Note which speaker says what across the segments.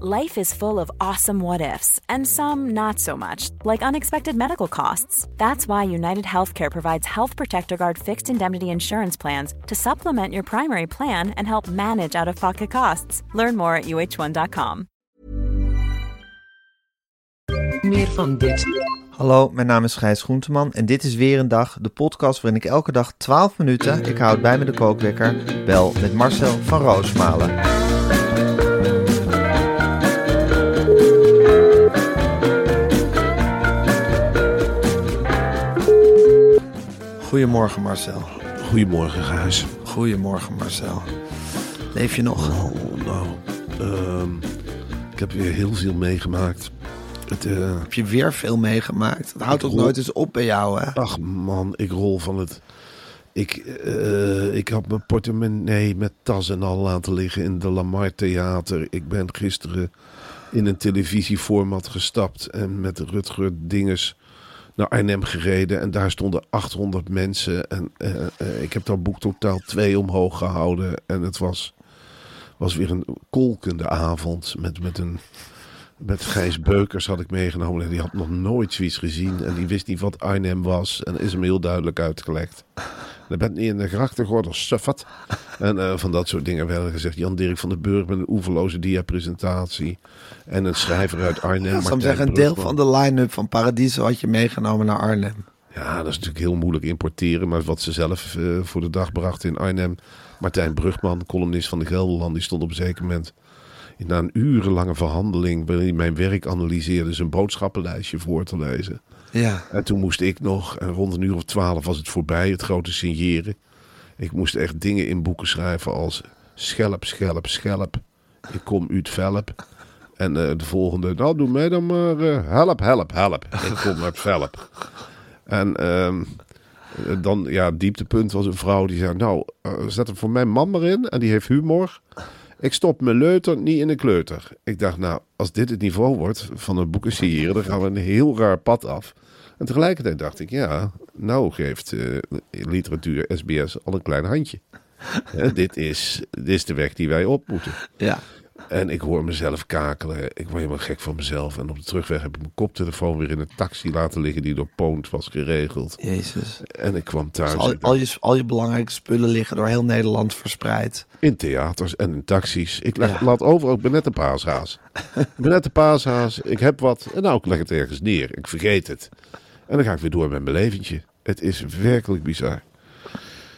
Speaker 1: Life is full of awesome what ifs, and some not so much, like unexpected medical costs. That's why United Healthcare provides Health Protector Guard fixed indemnity insurance plans to supplement your primary plan and help manage out of pocket costs. Learn more at uh1.com.
Speaker 2: Meer van dit.
Speaker 3: Hallo, mijn naam is Gijs Groenteman en dit is weer een dag, de podcast waarin ik elke dag 12 minuten, ik houd bij me de kookwekker, bel met Marcel van Roosmalen. Goedemorgen Marcel.
Speaker 4: Goedemorgen, Gijs.
Speaker 3: Goedemorgen Marcel. Leef je nog?
Speaker 4: Oh, nou, ehm, ik heb weer heel veel meegemaakt. Het, eh,
Speaker 3: Heb je weer veel meegemaakt? Het houdt toch nooit eens op bij jou, hè?
Speaker 4: ach man, ik rol van het... Ik, eh, ik had mijn portemonnee met tas en al laten liggen in de Lamar Theater. Ik ben gisteren in een televisieformat gestapt en met Rutger Dinges naar Arnhem gereden. En daar stonden 800 mensen. En eh, eh, ik heb dat boek totaal twee omhoog gehouden. En het was, was weer een kolkende avond met, met een... Met Gijs Beukers had ik meegenomen en die had nog nooit zoiets gezien. En die wist niet wat Arnhem was. En is hem heel duidelijk uitgelegd. Dan bent niet in de grachtengordel suffat. En eh, van dat soort dingen werden gezegd. Jan-Dirk van den Burg met een oeverloze diapresentatie. En een schrijver uit Arnhem.
Speaker 3: Ik zou zeggen, een deel van de line-up van Paradiso had je meegenomen naar Arnhem.
Speaker 4: Ja, dat is natuurlijk heel moeilijk importeren. Maar wat ze zelf eh, voor de dag brachten in Arnhem. Martijn Brugman, columnist van de Gelderland, die stond op een zeker moment... Na een urenlange verhandeling waarin hij mijn werk analyseerde... zijn boodschappenlijstje voor te lezen.
Speaker 3: Ja.
Speaker 4: En toen moest ik nog, en rond een uur of twaalf was het voorbij, het grote signeren. Ik moest echt dingen in boeken schrijven als schelp, schelp, schelp. Ik kom uit velp. En eh, de volgende, nou doe mij dan maar eh, help, help, help. Ik kom uit velp. En ehm, eh, dan, ja, dieptepunt was een vrouw die zei, nou, eh, zet er voor mijn man maar in. En die heeft humor. Ik stop mijn leuter niet in een kleuter. Ik dacht, nou, als dit het niveau wordt van een boeken signeren, dan gaan we een heel raar pad af. En tegelijkertijd dacht ik, ja, nou geeft eh, literatuur SBS al een klein handje. Hè, dit, is, dit is de weg die wij op moeten.
Speaker 3: Ja.
Speaker 4: En ik hoor mezelf kakelen. Ik word helemaal gek van mezelf. En op de terugweg heb ik mijn koptelefoon weer in een taxi laten liggen die door Poont was geregeld.
Speaker 3: Jezus.
Speaker 4: En ik kwam thuis
Speaker 3: Dus al, al, je, al je belangrijke spullen liggen door heel Nederland verspreid.
Speaker 4: in theaters en in taxis. Ik leg,
Speaker 3: Ja.
Speaker 4: laat over, ik ben net een paashaas. ik ben net een paashaas, ik heb wat en nou, ik leg het ergens neer. Ik vergeet het. En dan ga ik weer door met mijn leventje. Het is werkelijk bizar.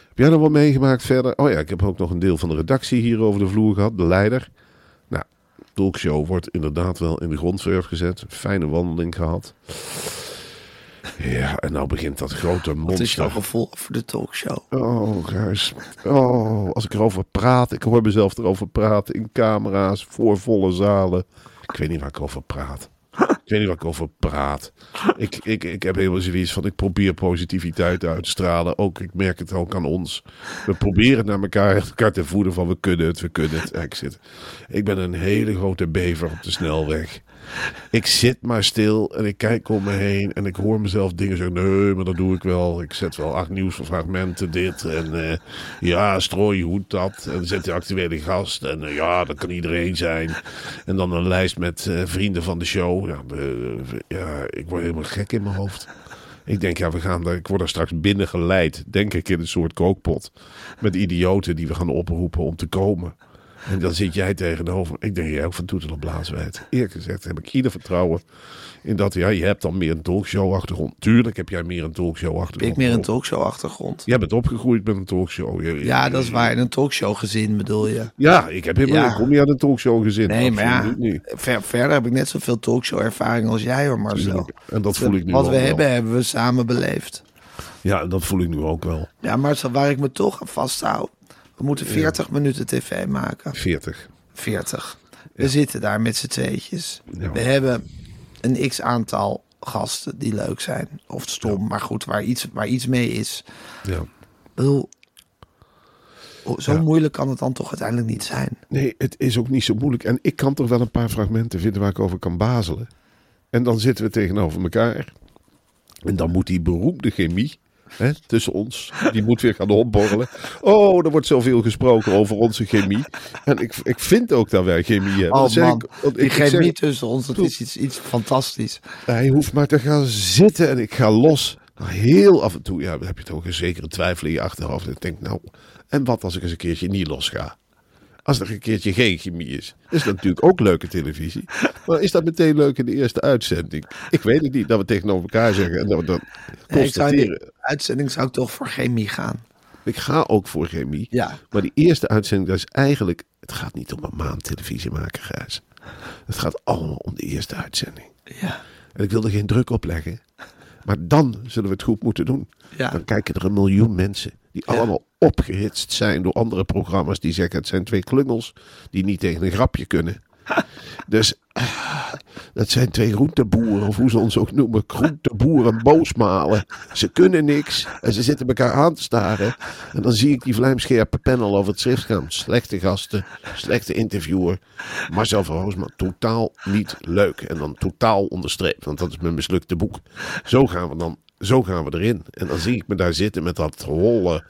Speaker 4: Heb jij nog wat meegemaakt verder? Oh ja, ik heb ook nog een deel van de redactie hier over de vloer gehad, de leider. Nou, talkshow wordt inderdaad wel in de grondverf gezet. Fijne wandeling gehad. Ja, en nou begint dat grote
Speaker 3: Wat
Speaker 4: monster.
Speaker 3: is jouw gevoel voor de talkshow?
Speaker 4: Oh, Gijs. Oh, als ik erover praat. Ik hoor mezelf erover praten in camera's, voor volle zalen. Ik weet niet waar ik over praat. Ik weet niet waar ik over praat. Ik, ik, ik heb helemaal zoiets van, ik probeer positiviteit uit te stralen. Ook, ik merk het ook aan ons. We proberen naar elkaar, elkaar te voeden van, we kunnen het, we kunnen het. Ik, zit, ik ben een hele grote bever op de snelweg. Ik zit maar stil en ik kijk om me heen en ik hoor mezelf dingen zeggen. Nee, maar dat doe ik wel. Ik zet wel acht nieuwsfragmenten, dit. En eh, ja, strooi hoe dat. En zet de actuele gast. En eh, ja, dat kan iedereen zijn. En dan een lijst met eh, vrienden van de show. Ja, ja, ik word helemaal gek in mijn hoofd. Ik denk, ja, we gaan daar, ik word daar straks binnengeleid, denk ik, in een soort kookpot. Met idioten die we gaan oproepen om te komen. En dan zit jij tegenover. Ik denk, jij ook van toetel op blaaswijd. Eerlijk gezegd heb ik ieder vertrouwen in dat, ja, je hebt dan meer een talkshow-achtergrond. Tuurlijk heb jij meer een talkshow-achtergrond.
Speaker 3: Ik meer een talkshow-achtergrond.
Speaker 4: Jij bent opgegroeid met een talkshow. Je-
Speaker 3: Ja, dat is waar. In een talkshow gezin bedoel je.
Speaker 4: Ja, ik heb helemaal,
Speaker 3: Ja.
Speaker 4: ik kom niet uit een talkshow gezin.
Speaker 3: Nee, maar ja, ver- verder heb ik net zoveel talkshow ervaring als jij hoor, Marcel.
Speaker 4: Tuurlijk. En dat voel ik nu
Speaker 3: Wat we
Speaker 4: wel.
Speaker 3: hebben, hebben we samen beleefd.
Speaker 4: Ja, dat voel ik nu ook wel.
Speaker 3: Ja, Marcel, waar ik me toch aan vasthoud. We moeten 40 minuten tv maken.
Speaker 4: 40.
Speaker 3: 40.
Speaker 5: We zitten daar met z'n tweetjes.
Speaker 4: Ja.
Speaker 5: We hebben een x aantal gasten die leuk zijn. Of stom, maar goed, waar iets, waar iets mee is.
Speaker 4: Ja.
Speaker 5: Bedoel, zo moeilijk kan het dan toch uiteindelijk niet zijn.
Speaker 4: Nee, het is ook niet zo moeilijk. En ik kan toch wel een paar fragmenten vinden waar ik over kan bazelen. En dan zitten we tegenover elkaar. En dan moet die beroemde chemie hè, tussen ons, die moet weer gaan opborrelen. Oh, er wordt zoveel gesproken over onze chemie. En ik, ik vind ook dat wij chemie hebben.
Speaker 5: Oh man,
Speaker 4: ik-
Speaker 5: die
Speaker 4: ik- ik zeg-
Speaker 5: chemie tussen ons, dat is iets, iets fantastisch.
Speaker 4: Hij hoeft maar te gaan zitten en ik ga los. Maar heel af en toe ja, heb je toch een zekere twijfel in je achterhoofd. En ik denk, nou, en wat als ik eens een keertje niet los ga? Als er een keertje geen chemie is. Is dat natuurlijk ook leuke televisie. Maar is dat meteen leuk in de eerste uitzending? Ik weet het niet, dat we tegenover elkaar zeggen en dat we
Speaker 5: in
Speaker 4: constateren.
Speaker 5: uitzending zou ik toch voor chemie gaan.
Speaker 4: Ik ga ook voor chemie.
Speaker 5: Ja.
Speaker 4: Maar die eerste uitzending, dat is eigenlijk... Het gaat niet om een maand televisie maken, Gijs. Het gaat allemaal om de eerste uitzending.
Speaker 5: Ja.
Speaker 4: En ik wil er geen druk op leggen. Maar dan zullen we het goed moeten doen.
Speaker 5: Ja.
Speaker 4: Dan kijken er een miljoen mensen die allemaal opgehitst zijn door andere programma's die zeggen het zijn twee klungels die niet tegen een grapje kunnen. Dus ah, dat zijn twee groenteboeren, of hoe ze ons ook noemen, groenteboeren boosmalen. Ze kunnen niks en ze zitten elkaar aan te staren. En dan zie ik die vlijmscherpe panel over het schriftscherm. Slechte gasten, slechte interviewer. Marcel van Roosman, totaal niet leuk. En dan totaal onderstreept, want dat is mijn mislukte boek. Zo gaan we dan, zo gaan we erin. En dan zie ik me daar zitten met dat holle,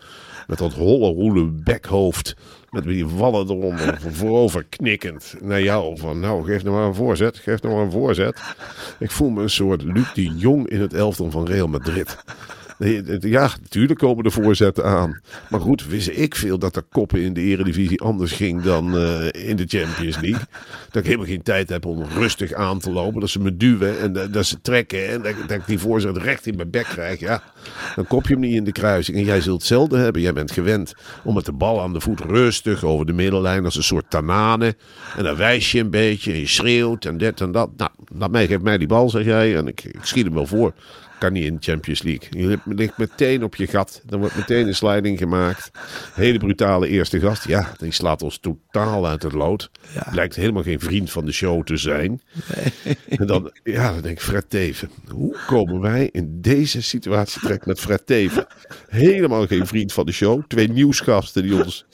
Speaker 4: met dat holle, roele bekhoofd. Met die wallen eronder, voorover knikkend naar jou. Van nou, geef nou maar een voorzet, geef nou maar een voorzet. Ik voel me een soort Luc de Jong in het elftal van Real Madrid. Ja, natuurlijk komen de voorzetten aan. Maar goed, wist ik veel dat de koppen in de eredivisie anders ging dan eh, in de Champions League. Dat ik helemaal geen tijd heb om rustig aan te lopen. Dat ze me duwen en dat, dat ze trekken. En dat, dat ik die voorzet recht in mijn bek krijg. Ja, dan kop je hem niet in de kruising. En jij zult hetzelfde hebben. Jij bent gewend om met de bal aan de voet rustig over de middenlijn. Als een soort tanane. En dan wijs je een beetje. En je schreeuwt en dit en dat. Nou, laat mij, geef mij die bal, zeg jij. En ik schiet hem wel voor. Kan niet in de Champions League. Je ligt- meteen op je gat. Dan wordt meteen een sliding gemaakt. Hele brutale eerste gast. Ja, die slaat ons totaal uit het lood.
Speaker 5: Ja.
Speaker 4: Blijkt helemaal geen vriend van de show te zijn. En dan, ja, dan denk ik, Fred Teven. Hoe komen wij in deze situatie terecht met Fred Teven? Helemaal geen vriend van de show. Twee nieuwsgasten die ons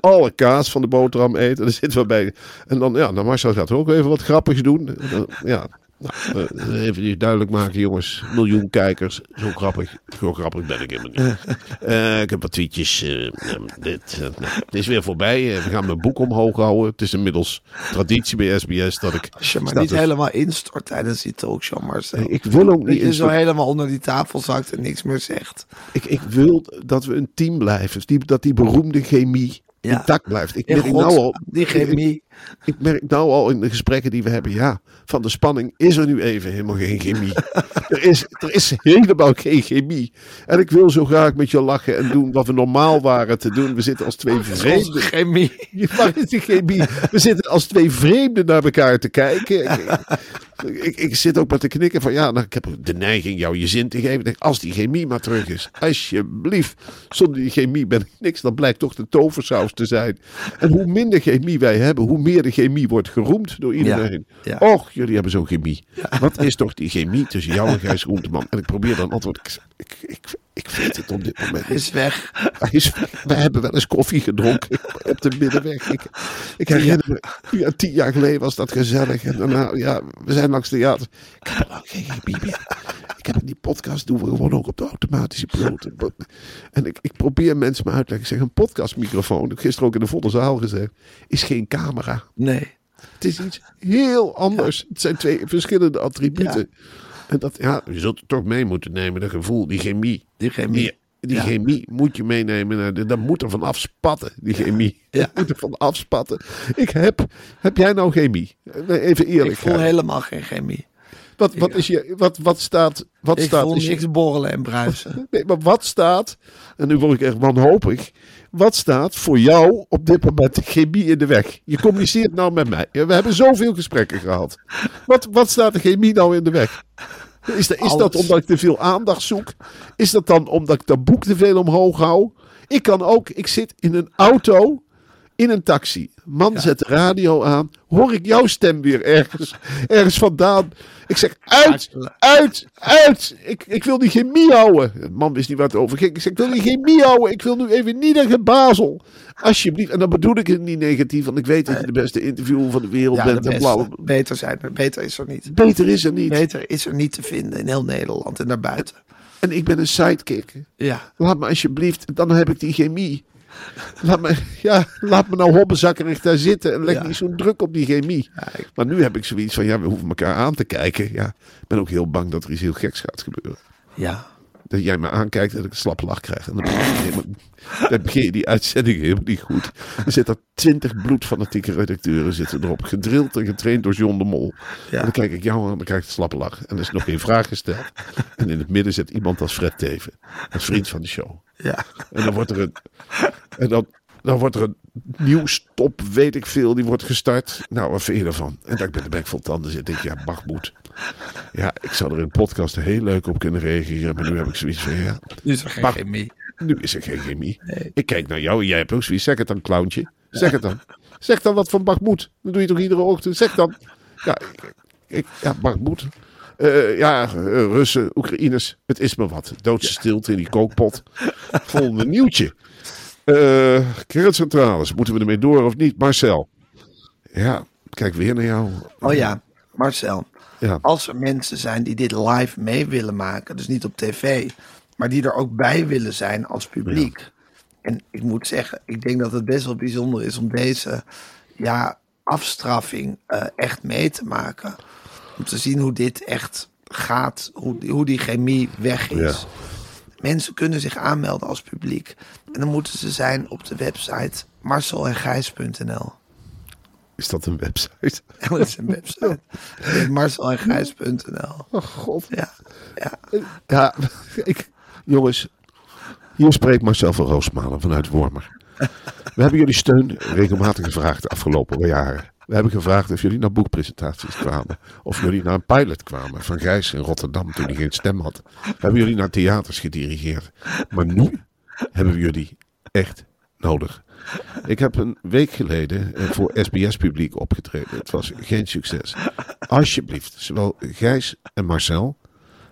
Speaker 4: alle kaas van de boterham eten. En dan zitten we bij. En dan, ja, dan Marcel gaat ook even wat grappigs doen. Ja, nou, eh, even duidelijk maken, jongens. Miljoen kijkers. Zo grappig. Zo grappig ben ik helemaal niet. Eh, ik heb wat tweetjes. eh, nou, dit, eh, nou, het is weer voorbij. Eh, we gaan mijn boek omhoog houden. Het is inmiddels traditie bij SBS dat ik.
Speaker 5: Als je maar niet helemaal instort tijdens die talkshow, Marcel.
Speaker 4: Ik wil ook
Speaker 5: Dat
Speaker 4: niet.
Speaker 5: je
Speaker 4: in
Speaker 5: zo helemaal onder die tafel zakt en niks meer zegt.
Speaker 4: ik, ik wil dat we een team blijven. Die, dat die beroemde chemie
Speaker 5: Ja.
Speaker 4: intact blijft. Ik merk, nou al,
Speaker 5: die chemie.
Speaker 4: Ik, merk nou al in de gesprekken die we hebben. Ja, van de spanning is er nu even helemaal geen chemie. er, is, er is helemaal geen chemie. En ik wil zo graag met je lachen en doen wat we normaal waren te doen. We zitten als twee vreemden.
Speaker 5: chemie.
Speaker 4: Waar is die chemie? We zitten als twee vreemden naar elkaar te kijken. Ik, ik, ik zit ook maar te knikken van ja, nou, ik heb de neiging jou je zin te geven. Als die chemie maar terug is, alsjeblieft. Zonder die chemie ben ik niks. Dan blijkt toch de toversaus te zijn. En hoe minder chemie wij hebben, hoe meer de chemie wordt geroemd door iedereen.
Speaker 5: Ja.
Speaker 4: Och, jullie hebben zo'n chemie. Wat is toch die chemie tussen jou en Gijs Groenteman? En ik probeer dan antwoord. Ik, ik, ik, ik weet het op dit moment
Speaker 5: Hij is weg.
Speaker 4: hij is, we hebben wel eens koffie gedronken op de middenweg. Ik, ik herinner me, ja, tien jaar geleden was dat gezellig. En daarna, ja, we zijn langs de theater. Ik heb al lang geen meer. Ik heb in die podcast doen we gewoon ook op de automatische piloot. En ik, ik probeer mensen me uit te leggen. Ik zeg, een podcastmicrofoon, dat heb gisteren ook in de volle zaal gezegd, is geen camera.
Speaker 5: Nee.
Speaker 4: Het is iets heel anders. Het zijn twee verschillende attributen. En dat, ja, je zult het toch mee moeten nemen, dat gevoel, die chemie.
Speaker 5: Die chemie.
Speaker 4: Die,
Speaker 5: Ja.
Speaker 4: chemie moet je meenemen. Dat moet er van afspatten, die chemie.
Speaker 5: Ja.
Speaker 4: Dat moet er van afspatten. Ik heb, heb jij nou chemie? Even eerlijk.
Speaker 5: Ik voel helemaal geen chemie.
Speaker 4: wat, wat, is je, wat, wat staat... Wat
Speaker 5: Ik
Speaker 4: staat
Speaker 5: voel
Speaker 4: is je-
Speaker 5: niks borrelen en bruisen.
Speaker 4: Nee, maar wat staat, en nu word ik echt wanhopig. Wat staat voor jou op dit moment de chemie in de weg? Je communiceert nou met mij. We hebben zoveel gesprekken gehad. Wat, wat staat de chemie nou in de weg? Is, dat- is dat omdat ik te veel aandacht zoek? Is dat dan omdat ik dat boek te veel omhoog hou? Ik kan ook, ik zit in een auto in een taxi. Man zet de radio aan. Hoor ik jouw stem weer ergens, ergens vandaan. Ik zeg, uit, uit, uit. Ik, ik wil die chemie houden. De man wist niet wat het over ging. Ik zeg, ik wil die chemie houden. Ik wil nu even niet een gebazel. Alsjeblieft. En dan bedoel ik het niet negatief. Want ik weet dat je de beste interviewer van de wereld
Speaker 3: Ja,
Speaker 4: bent.
Speaker 3: de
Speaker 4: en.
Speaker 3: Beter, zijn, er- beter is er niet.
Speaker 4: Beter is er niet.
Speaker 3: Beter is er niet te vinden in heel Nederland en daarbuiten.
Speaker 4: En ik ben een sidekick.
Speaker 3: Ja.
Speaker 4: Laat me alsjeblieft, dan heb ik die chemie. Laat me, ja, laat me nou hobbenzakkerig daar zitten en leg
Speaker 3: Ja.
Speaker 4: niet zo'n druk op die chemie.
Speaker 3: Ja, ik-
Speaker 4: Maar nu heb ik zoiets van, ja, we hoeven elkaar aan te kijken. Ja, ik ben ook heel bang dat er iets heel geks gaat gebeuren.
Speaker 3: Ja.
Speaker 4: Dat jij me aankijkt en dat ik een slappe lach krijg. En dan begin je, dan begin je die uitzending helemaal niet goed. Er zitten er twintig bloedfanatieke redacteuren zitten erop. Gedrild en getraind door John de Mol.
Speaker 3: Ja.
Speaker 4: En dan kijk ik jou aan en dan krijg ik een slappe lach. En er is nog geen vraag gesteld. En in het midden zit iemand als Fred Teven. Als vriend van de show.
Speaker 3: Ja.
Speaker 4: En dan wordt er een, en dan, dan wordt er een nieuwstop, weet ik veel, die wordt gestart. Nou, wat vind je ervan? En dat ik met de bek vol tanden zit, denk ik, ja, Bachmoed. Ja, ik zou er in een podcast heel leuk op kunnen reageren. Maar nu heb ik zoiets van, ja,
Speaker 3: Nu is er geen
Speaker 4: Maar-
Speaker 3: chemie.
Speaker 4: nu is er geen chemie.
Speaker 3: Nee.
Speaker 4: Ik kijk naar jou en jij hebt ook zoiets. Zeg het dan, clowntje. Zeg het dan. Zeg dan wat van Bachmoed. Dat doe je toch iedere ochtend? Zeg dan. Ja, ik, ik, ja Bachmoed. Eh, ja, eh, Russen, Oekraïners. Het is me wat. Doodse stilte in die kookpot. Volgende nieuwtje. Eh kerncentrales. Moeten we ermee door of niet? Marcel. Ja, kijk weer naar jou.
Speaker 3: Oh ja, Marcel.
Speaker 4: Ja.
Speaker 3: Als er mensen zijn die dit live mee willen maken, dus niet op tv, maar die er ook bij willen zijn als publiek. En ik moet zeggen, ik denk dat het best wel bijzonder is om deze ja, afstraffing eh, echt mee te maken. Om te zien hoe dit echt gaat, hoe, die- hoe die chemie weg is.
Speaker 4: Ja.
Speaker 3: Mensen kunnen zich aanmelden als publiek. En dan moeten ze zijn op de website marcelenGijs.nl.
Speaker 4: Is dat een website?
Speaker 3: Dat is een website. MarcelenGijs.nl.
Speaker 4: Oh god.
Speaker 3: Ja, ja.
Speaker 4: Ja, ik, jongens. Hier spreekt Marcel van Roosmalen vanuit Wormer. We hebben jullie steun regelmatig gevraagd de afgelopen jaren. We hebben gevraagd of jullie naar boekpresentaties kwamen. Of jullie naar een pilot kwamen van Gijs in Rotterdam toen hij geen stem had. We hebben jullie naar theaters gedirigeerd. Maar nu hebben we jullie echt nodig. Ik heb een week geleden eh, voor SBS-publiek opgetreden. Het was geen succes. Alsjeblieft, zowel Gijs en Marcel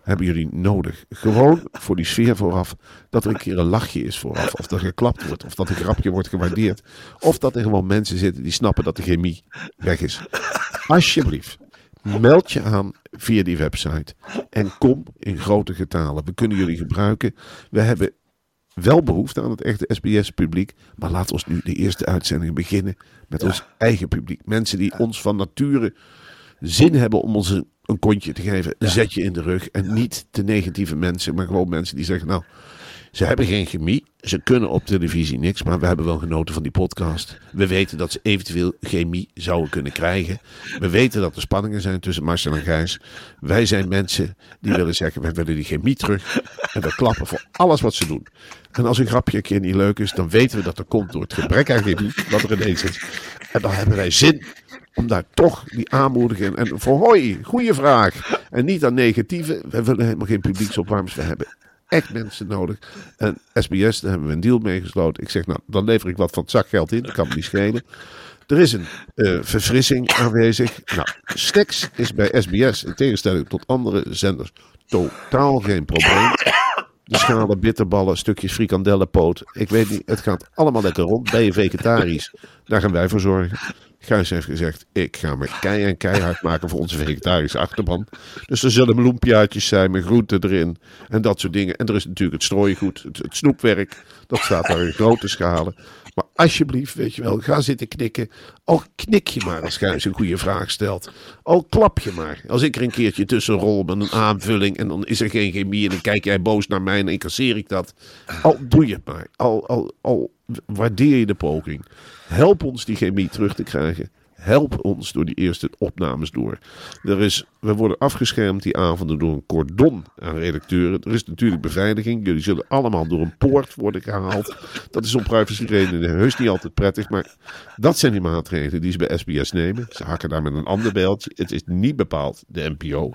Speaker 4: hebben jullie nodig. Gewoon voor die sfeer vooraf. Dat er een keer een lachje is vooraf. Of dat er geklapt wordt. Of dat een grapje wordt gewaardeerd. Of dat er gewoon mensen zitten die snappen dat de chemie weg is. Alsjeblieft. Meld je aan via die website. En kom in grote getalen. We kunnen jullie gebruiken. We hebben wel behoefte aan het echte SBS-publiek. Maar laat ons nu de eerste uitzending beginnen met ons eigen publiek. Mensen die ons van nature zin hebben om ons een, een kontje te geven. Een zetje in de rug. En niet de negatieve mensen, maar gewoon mensen die zeggen: Nou, ze hebben geen chemie. Ze kunnen op televisie niks, maar we hebben wel genoten van die podcast. We weten dat ze eventueel chemie zouden kunnen krijgen. We weten dat er spanningen zijn tussen Marcel en Gijs. Wij zijn mensen die willen zeggen: wij willen die chemie terug. En we klappen voor alles wat ze doen. En als een grapje een keer niet leuk is, dan weten we dat dat komt door het gebrek aan chemie. Wat er ineens is. En dan hebben wij zin om daar toch die aanmoedigen en voor hoi, goede vraag. En niet aan negatieve. We willen helemaal geen publieksopwarmers. We hebben echt mensen nodig. En SBS, daar hebben we een deal mee gesloten. Ik zeg, nou, dan lever ik wat van het zakgeld in. Dat kan me niet schelen. Er is een eh, verfrissing aanwezig. Nou, snacks is bij SBS, in tegenstelling tot andere zenders, totaal geen probleem. De schalen bitterballen, stukjes frikandellenpoot. Ik weet niet, het gaat allemaal lekker rond. Ben je vegetarisch? Daar gaan wij voor zorgen. Gijs heeft gezegd, ik ga me kei en keihard maken voor onze vegetarische achterban. Dus er zullen bloempiaatjes zijn met groenten erin en dat soort dingen. En er is natuurlijk het strooigoed, het, het snoepwerk. Dat staat daar in grote schalen. Maar alsjeblieft, weet je wel, ga zitten knikken. Al knik je maar als Gijs een goede vraag stelt. Al klap je maar. Als ik er een keertje tussen rol met een aanvulling en dan is er geen chemie en dan kijk jij boos naar mij en incasseer ik dat. Al doe je het maar. Al, al, al waardeer je de poging. Help ons die chemie terug te krijgen. Help ons door die eerste opnames door. Er is, we worden afgeschermd die avonden door een cordon aan redacteuren. Er is natuurlijk beveiliging. Jullie zullen allemaal door een poort worden gehaald. Dat is om privacyredenen heus niet altijd prettig. Maar dat zijn die maatregelen die ze bij SBS nemen. Ze hakken daar met een ander beeldje. Het is niet bepaald de NPO.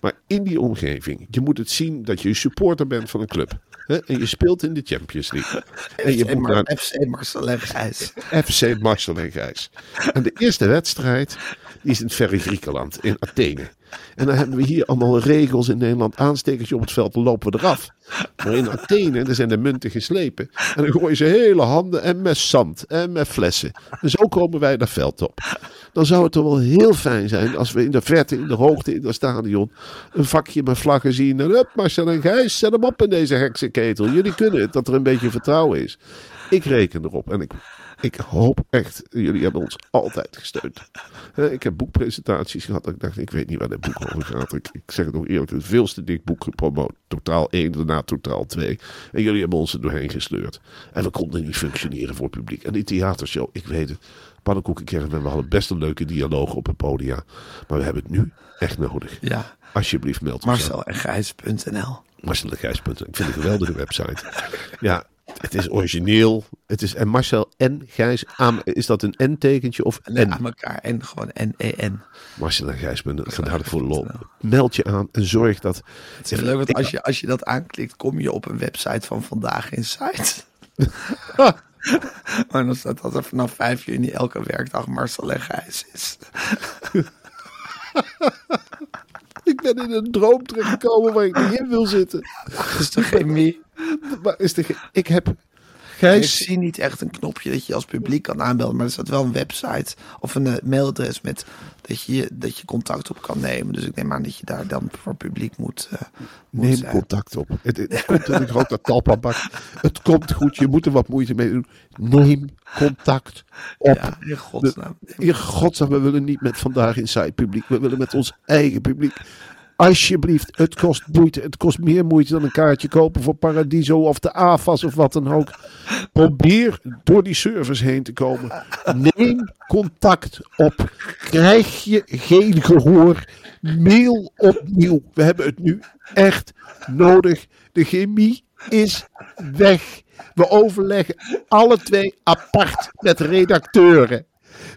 Speaker 4: Maar in die omgeving, je moet het zien dat je supporter bent van een club. Hè? En je speelt in de Champions League. En je
Speaker 3: FC,
Speaker 4: moet
Speaker 3: Mar
Speaker 4: naar
Speaker 3: FC Marcel en Gijs.
Speaker 4: FC Marcel en Gijs. En de eerste wedstrijd die is in het verre Griekenland, in Athene. En dan hebben we hier allemaal regels in Nederland. Aanstekertje op het veld, lopen we eraf. Maar in Athene, daar zijn de munten geslepen. En dan gooien ze hele handen en met zand en met flessen. En zo komen wij dat veld op. Dan zou het toch wel heel fijn zijn als we in de verte, in de hoogte, in het stadion... een vakje met vlaggen zien. En hup, Marcel en Gijs, zet hem op in deze heksenketel. Jullie kunnen het, dat er een beetje vertrouwen is. Ik reken erop en ik, ik hoop echt, jullie hebben ons altijd gesteund. Ik heb boekpresentaties gehad dat ik dacht, ik weet niet waar dit boek over gaat. Ik, ik zeg het nog eerlijk, het veelste dik boek gepromoot. Totaal één, daarna totaal twee. En jullie hebben ons er doorheen gesleurd. En we konden niet functioneren voor het publiek. En die theatershow, ik weet het, pannenkoekenkerven, we hadden best een leuke dialoog op het podium. Maar we hebben het nu echt nodig.
Speaker 3: Ja,
Speaker 4: Alsjeblieft, meld ons.
Speaker 3: Marcel en Gijs.nl.
Speaker 4: Marcel de Gijs.nl. Ik vind het een geweldige website. Ja, het is origineel. Het is, en Marcel en Gijs, aan, is dat een N-tekentje of N?
Speaker 3: aan elkaar en gewoon N-E-N.
Speaker 4: Marcel en Gijs.nl. Ga daar voor lol. Meld je aan en zorg dat...
Speaker 3: Het is leuk, want als je, als je dat aanklikt, kom je op een website van Vandaag Insight. maar dan staat dat er vanaf 5 juni elke werkdag Marcel en Gijs is.
Speaker 4: Ik ben in een droom terechtgekomen waar ik niet in wil zitten.
Speaker 3: Dat is de chemie.
Speaker 4: Maar is de, ik heb
Speaker 3: Ik
Speaker 4: Gijs...
Speaker 3: zie niet echt een knopje dat je als publiek kan aanbellen, maar er staat wel een website of een eh, mailadres met dat je, dat je contact op kan nemen. Dus ik neem aan dat je daar dan voor publiek moet, eh moet
Speaker 4: Neem
Speaker 3: zijn.
Speaker 4: contact op. Het, het komt ik rook dat talpabak. Het komt goed. Je moet er wat moeite mee doen. Neem contact op.
Speaker 3: Ja, in godsnaam.
Speaker 4: In godsnaam, we willen niet met vandaag inside publiek. We willen met ons eigen publiek. Alsjeblieft, het kost moeite. Het kost meer moeite dan een kaartje kopen voor Paradiso of de AFAS of wat dan ook. Probeer door die servers heen te komen. Neem contact op. Krijg je geen gehoor? Mail opnieuw. We hebben het nu echt nodig. De chemie is weg. We overleggen alle twee apart met redacteuren.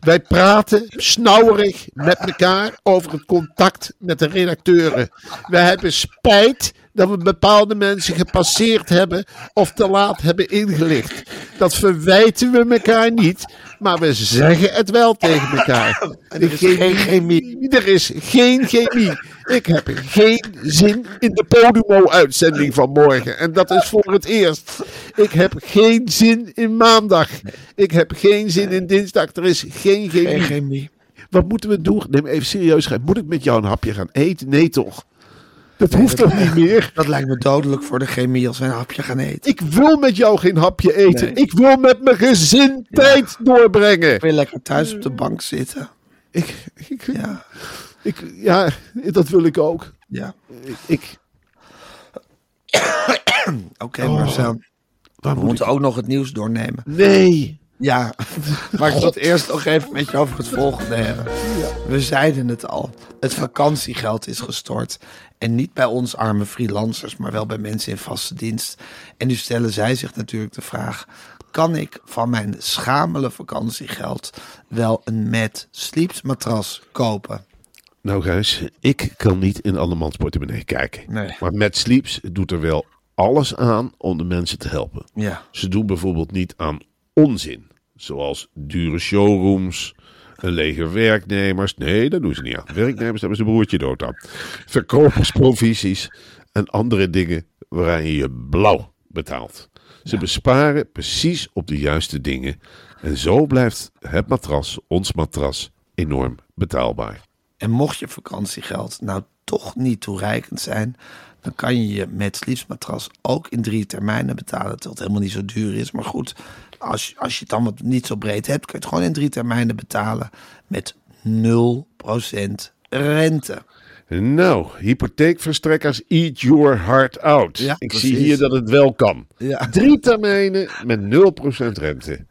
Speaker 4: Wij praten snauwerig met elkaar over het contact met de redacteuren. We hebben spijt dat we bepaalde mensen gepasseerd hebben of te laat hebben ingelicht. Dat verwijten we elkaar niet, maar we zeggen het wel tegen elkaar.
Speaker 3: er is geen chemie.
Speaker 4: Er is geen chemie. Ik heb geen zin in de Podimo-uitzending van morgen. En dat is voor het eerst. Ik heb geen zin in maandag. Ik heb geen zin in dinsdag. Er is geen chemie.
Speaker 3: Geen chemie.
Speaker 4: Wat moeten we doen? Neem even serieus. Moet ik met jou een hapje gaan eten? Nee toch? Dat hoeft toch niet meer?
Speaker 3: Dat lijkt me dodelijk voor de chemie als wij een hapje gaan eten.
Speaker 4: Ik wil met jou geen hapje eten.
Speaker 3: Nee.
Speaker 4: Ik wil met mijn gezin tijd doorbrengen.
Speaker 3: Ik wil lekker thuis op de bank zitten.
Speaker 4: Ik, ik,
Speaker 3: Ja,
Speaker 4: ik, ja, dat wil ik ook.
Speaker 3: ja.
Speaker 4: Ik, ik,
Speaker 3: Oké, Marcel.
Speaker 4: Oh, waar
Speaker 3: We
Speaker 4: moet
Speaker 3: moeten
Speaker 4: ik?
Speaker 3: ook nog het nieuws doornemen.
Speaker 4: Nee.
Speaker 3: Ja, maar ik wil het eerst nog even met je over het volgende hebben. We zeiden het al. Het vakantiegeld is gestort. En niet bij ons arme freelancers, maar wel bij mensen in vaste dienst. En nu stellen zij zich natuurlijk de vraag... kan ik van mijn schamele vakantiegeld wel een Mad Sleeps matras kopen?
Speaker 4: Nou Gijs, ik kan niet in andermans portemonnee kijken.
Speaker 3: Nee.
Speaker 4: Maar Mad Sleeps doet er wel alles aan om de mensen te helpen.
Speaker 3: Ja,
Speaker 4: Ze doen bijvoorbeeld niet aan onzin. Zoals dure showrooms, een leger werknemers. Nee, dat doen ze niet aan. Werknemers hebben ze broertje dood aan. Verkopersprovisies en andere dingen waaraan je je blauw betaalt. Ze besparen precies op de juiste dingen. En zo blijft het matras, ons matras, enorm betaalbaar.
Speaker 3: En mocht je vakantiegeld nou toch niet toereikend zijn, dan kan je je met sleepsmatras ook in drie termijnen betalen. Terwijl het helemaal niet zo duur is. Maar goed, als, je- als je het dan wat niet zo breed hebt, kun je het gewoon in drie termijnen betalen met 0% rente.
Speaker 4: Nou, hypotheekverstrekkers eat your heart out.
Speaker 3: Ja,
Speaker 4: ik
Speaker 3: precies.
Speaker 4: zie hier dat het wel kan.
Speaker 3: Ja.
Speaker 4: Drie termijnen met 0% rente.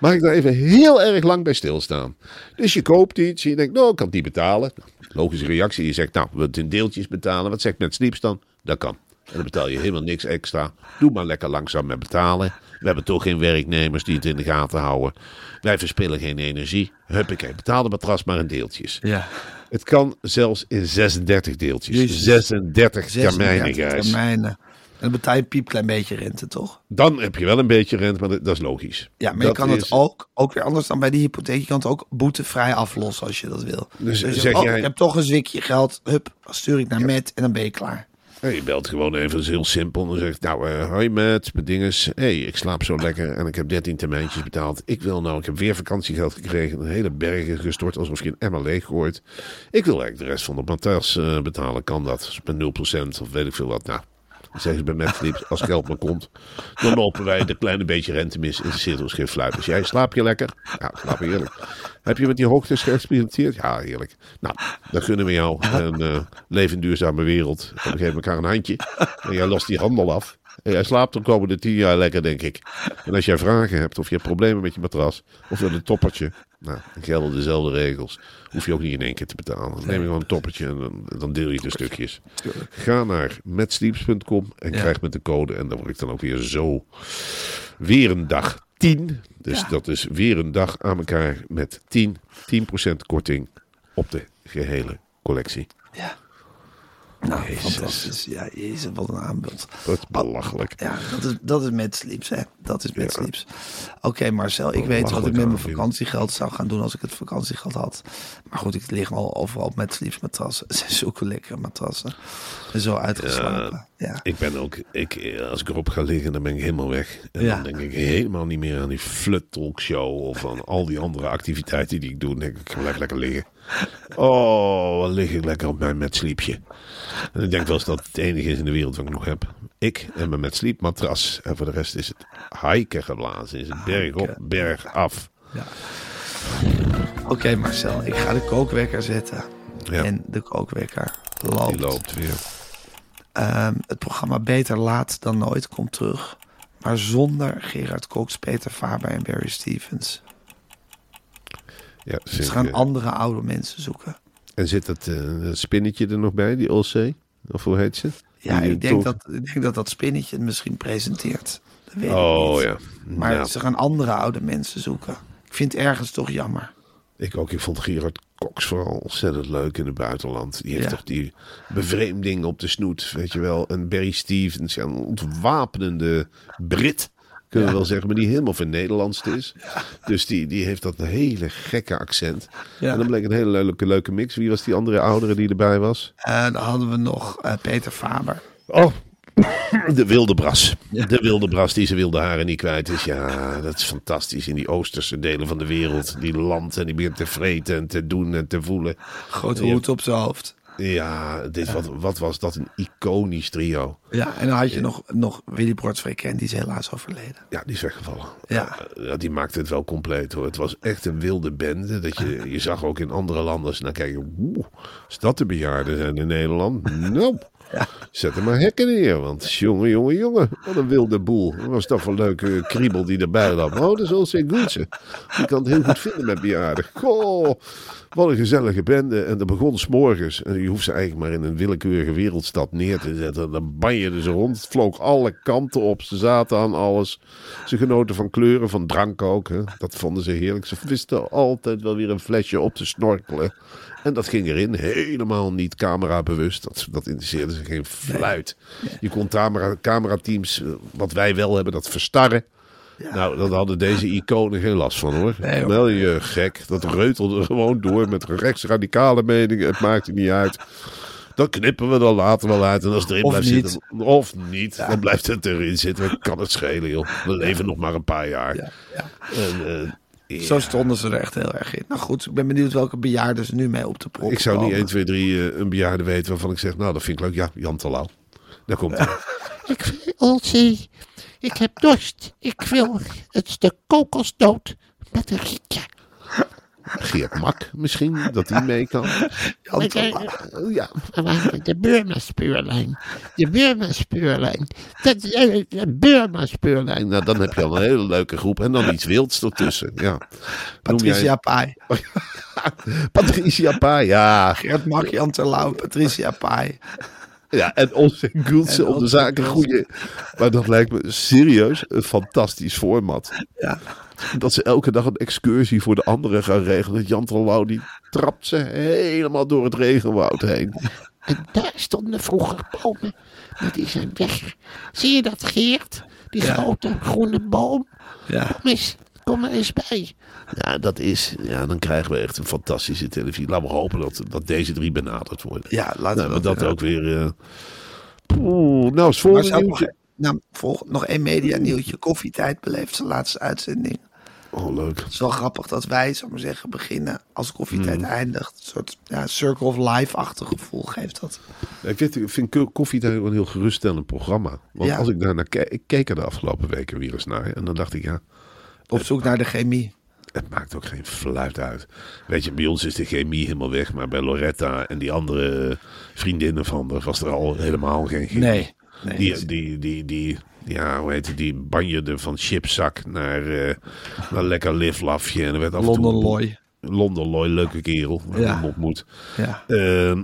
Speaker 4: Mag ik daar even heel erg lang bij stilstaan? Dus je koopt iets en je denkt, nou, ik kan het niet betalen. Logische reactie, je zegt, nou, we het in deeltjes betalen. Wat zegt met Sleeps dan? Dat kan. En dan betaal je helemaal niks extra. Doe maar lekker langzaam met betalen. We hebben toch geen werknemers die het in de gaten houden. Wij verspillen geen energie. Huppakee, betaal de matras maar in deeltjes.
Speaker 3: Ja.
Speaker 4: Het kan zelfs in 36 deeltjes.
Speaker 3: Jezus.
Speaker 4: 36 termijnen,
Speaker 3: 36
Speaker 4: Gijs.
Speaker 3: termijnen. dan betaal je een piepklein beetje rente, toch?
Speaker 4: Dan heb je wel een beetje rente, maar dat, dat is logisch.
Speaker 3: Ja, maar
Speaker 4: Dat
Speaker 3: je kan
Speaker 4: is-
Speaker 3: het ook, ook weer anders dan bij die hypotheek. Je kan het ook boetevrij aflossen als je dat wil.
Speaker 4: Dus
Speaker 3: je
Speaker 4: zeg
Speaker 3: zegt, oh,
Speaker 4: jij-
Speaker 3: ik heb toch een zwikje geld. Hup, stuur ik naar Met en dan ben je klaar.
Speaker 4: Je belt gewoon even, is heel simpel. Dan zegt nou, eh hoi met, mijn dinges. hey, ik slaap zo lekker en ik heb 13 termijntjes betaald. Ik wil nou, ik heb weer vakantiegeld gekregen. Een hele bergen gestort, alsof je een emmer. Ik wil eigenlijk de rest van de matras eh, betalen. Kan dat? Met 0% of weet ik veel wat. Nou, dan zeggen ze bij Netflix, als geld maar komt. Dan lopen wij een kleine beetje rente mis. Interesseert ons geen fluit. Dus jij slaap je lekker? Ja, slaap heerlijk. Heb je met die hoogtes geëxperimenteerd? Ja, heerlijk. Nou, dan gunnen we jou een in duurzame wereld. En we geven elkaar een handje. En jij lost die handel af. En jij slaapt de komende tien jaar lekker, denk ik. En als jij vragen hebt of je hebt problemen met je matras of wil een toppertje, nou, dan gelden dezelfde regels. Hoef je ook niet in één keer te betalen. Dan neem je gewoon een toppertje en dan, dan deel je in stukjes. Ga naar metsleeps.com en krijg met de code. En dan word ik dan ook weer zo. Weer een dag 10. Dus dat is weer een dag aan elkaar met 10, 10% korting op de gehele collectie.
Speaker 3: Ja. Nou, fantastisch. Ja, jezus, wat een aanbod.
Speaker 4: Dat is belachelijk.
Speaker 3: Ja, dat is, dat is met sleeps, hè. Dat is met sleeps. Oké, Marcel, ik weet wat ik met mijn vakantiegeld zou gaan doen als ik het vakantiegeld had. Maar goed, ik lig al overal op met sleeps matrassen. Het zijn zulke lekkere matrassen. En zo uitgeslapen. Ja.
Speaker 4: Ik ben ook, ik, als ik erop ga liggen, dan ben ik helemaal weg. En
Speaker 3: Ja.
Speaker 4: dan denk ik helemaal niet meer aan die flut talkshow of aan al die andere activiteiten die ik doe. Dan denk ik, ik ga lekker, lekker liggen. Oh, dan lig ik lekker op mijn met sleepje. En ik denk wel eens dat het enige is in de wereld wat ik nog heb. Ik en mijn met sleep matras. En voor de rest is het hiken geblazen. Is het berg op, berg af.
Speaker 3: Oké, Marcel, ik ga de kookwekker zetten.
Speaker 4: Ja.
Speaker 3: En de kookwekker loopt.
Speaker 4: Die loopt weer.
Speaker 3: Ehm, het programma Beter Laat dan Nooit komt terug. Maar zonder Gerard Cox, Peter Faber en Barry Stevens.
Speaker 4: Ja,
Speaker 3: Ze
Speaker 4: vind
Speaker 3: gaan
Speaker 4: eh,
Speaker 3: andere oude mensen zoeken.
Speaker 4: En zit dat, eh, spinnetje er nog bij, die OC? Of hoe heet ze?
Speaker 3: Ja,
Speaker 4: Die
Speaker 3: ik denk, dat, ik denk dat dat spinnetje het misschien presenteert. Dat weet ik
Speaker 4: Oh
Speaker 3: niet.
Speaker 4: ja.
Speaker 3: Maar
Speaker 4: Ja.
Speaker 3: ze gaan andere oude mensen zoeken. Ik vind het ergens toch jammer.
Speaker 4: Ik ook. Ik vond Gerard Cox vooral ontzettend leuk in het buitenland. Die heeft
Speaker 3: Ja.
Speaker 4: toch die bevreemding op de snoet, weet je wel. En Barry Stevens, een ontwapenende Brit, kunnen we wel zeggen. Maar die helemaal van Nederlands is. Dus die, die heeft dat hele gekke accent. En dan bleek een hele leuke, leuke mix. Wie was die andere oudere die erbij was?
Speaker 3: Eh, dan hadden we nog eh, Peter Faber.
Speaker 4: Oh, de wilde bras. De wilde bras die zijn wilde haren niet kwijt is. Ja, dat is fantastisch. In die oosterse delen van de wereld. Die landt en die begint te vreten en te doen en te voelen.
Speaker 3: Grote hoed op zijn hoofd.
Speaker 4: Ja, dit, wat, wat was dat een iconisch trio.
Speaker 3: Ja, en dan had je nog, nog Willy Bortsveen, die is helaas overleden.
Speaker 4: Ja, die is weggevallen.
Speaker 3: Ja.
Speaker 4: Eh, ja, die maakte het wel compleet hoor. Het was echt een wilde bende. Dat je, je zag ook in andere landen. Als je naar kijkt, oeh, als dat de bejaarden zijn in Nederland. Zet er maar hekken neer. Want jongen, jongen, jongen. Wat een wilde boel. Wat was dat voor een leuke kriebel die erbij lag. Oh, dat is Goedse. Die kan het heel goed vinden met bejaarden. Goh, wat een gezellige bende. En dat begon s'morgens. En je hoeft ze eigenlijk maar in een willekeurige wereldstad neer te zetten. Dan banjerden ze rond. Het vloog alle kanten op. Ze zaten aan alles. Ze genoten van kleuren, van drank ook. Hè. Dat vonden ze heerlijk. Ze wisten altijd wel weer een flesje op te snorkelen. En dat ging erin. Helemaal niet camerabewust. Dat, dat interesseerde ze geen fluit. Je kon camera, camerateams, eh, wat wij wel hebben, dat verstarren. Nou, daar hadden deze iconen geen last van hoor.
Speaker 3: Nee.
Speaker 4: Wel je gek. Dat reutelde gewoon door met rechtsradicale meningen. Het maakte niet uit. Dan knippen we dan later wel uit. En als het erin
Speaker 3: Of
Speaker 4: blijft
Speaker 3: niet.
Speaker 4: zitten. Of niet. Dan blijft het erin zitten. Kan het schelen joh. We leven nog maar een paar jaar.
Speaker 3: Ja, ja.
Speaker 4: En, eh, ja.
Speaker 3: Zo stonden ze er echt heel erg in. Nou goed, ik ben benieuwd welke bejaarden ze nu mee op de prop
Speaker 4: Ik zou niet
Speaker 3: komen.
Speaker 4: 1, 2, 3 een bejaarde weten waarvan ik zeg, nou dat vind ik leuk. Ja, Jan Terlouw. Daar komt hij.
Speaker 6: Ik, Olsie, ik heb dorst. Ik wil het stuk kokosnoot met een rietje.
Speaker 4: Geert Mak misschien, dat hij mee kan.
Speaker 3: Jan Terlouw.
Speaker 6: de- Ja, de Burma-speurlijn. De Burma-speurlijn. Eh, de Burma-speurlijn.
Speaker 4: Nou, dan heb je al een hele leuke groep. En dan iets wilds ertussen. Ja.
Speaker 3: Patricia
Speaker 4: jij-
Speaker 3: Pai.
Speaker 4: Patricia Pa, ja.
Speaker 3: Gert Mak, Jan Terlouw, Patricia Pai.
Speaker 4: ja. En onze Gultse om de zaken goede. Maar dat lijkt me serieus een fantastisch format.
Speaker 3: Ja.
Speaker 4: Dat ze elke dag een excursie voor de anderen gaan regelen. Jan Terlouw die trapt ze helemaal door het regenwoud heen.
Speaker 6: En daar stonden vroeger bomen, maar die zijn weg. Zie je dat, Geert? Die
Speaker 3: Ja.
Speaker 6: grote groene boom.
Speaker 3: Ja.
Speaker 6: Kom eens, kom er eens bij.
Speaker 4: Ja, dat is, ja, dan krijgen we echt een fantastische televisie. Laten we hopen dat, dat deze drie benaderd worden.
Speaker 3: Ja, laten
Speaker 4: Nou,
Speaker 3: we
Speaker 4: maar
Speaker 3: dat
Speaker 4: ook weer. eh Oeh, nou, is volgende
Speaker 3: nog,
Speaker 4: nieuwtje.
Speaker 3: nou, volg, nog één media nieuwtje. Koffietijd beleeft zijn laatste uitzending.
Speaker 4: Oh, leuk.
Speaker 3: Het is wel grappig dat wij, zou maar zeggen, beginnen als koffietijd
Speaker 4: Mm.
Speaker 3: eindigt. Een soort ja, circle of life-achtig gevoel geeft dat.
Speaker 4: Ja, Ik, weet, ik vind ko- koffie daar een heel geruststellend programma. Want
Speaker 3: Ja.
Speaker 4: als ik daar naar kijk, ik keek er de afgelopen weken weer eens naar. En dan dacht ik, ja,
Speaker 3: Op zoek naar de chemie.
Speaker 4: het maakt ook geen fluit uit. Weet je, bij ons is de chemie helemaal weg. Maar bij Loretta en die andere vriendinnen van haar was er al helemaal geen chemie.
Speaker 3: Nee. nee
Speaker 4: Die, die, die, die, ja, hoe heet het, die banjerde van chipzak naar, eh, naar lekker liflafje. En er werd af en toe...
Speaker 3: London Loy.
Speaker 4: London Loy, leuke kerel.
Speaker 3: Ja.
Speaker 4: Ontmoet.
Speaker 3: Ja.
Speaker 4: Ehm,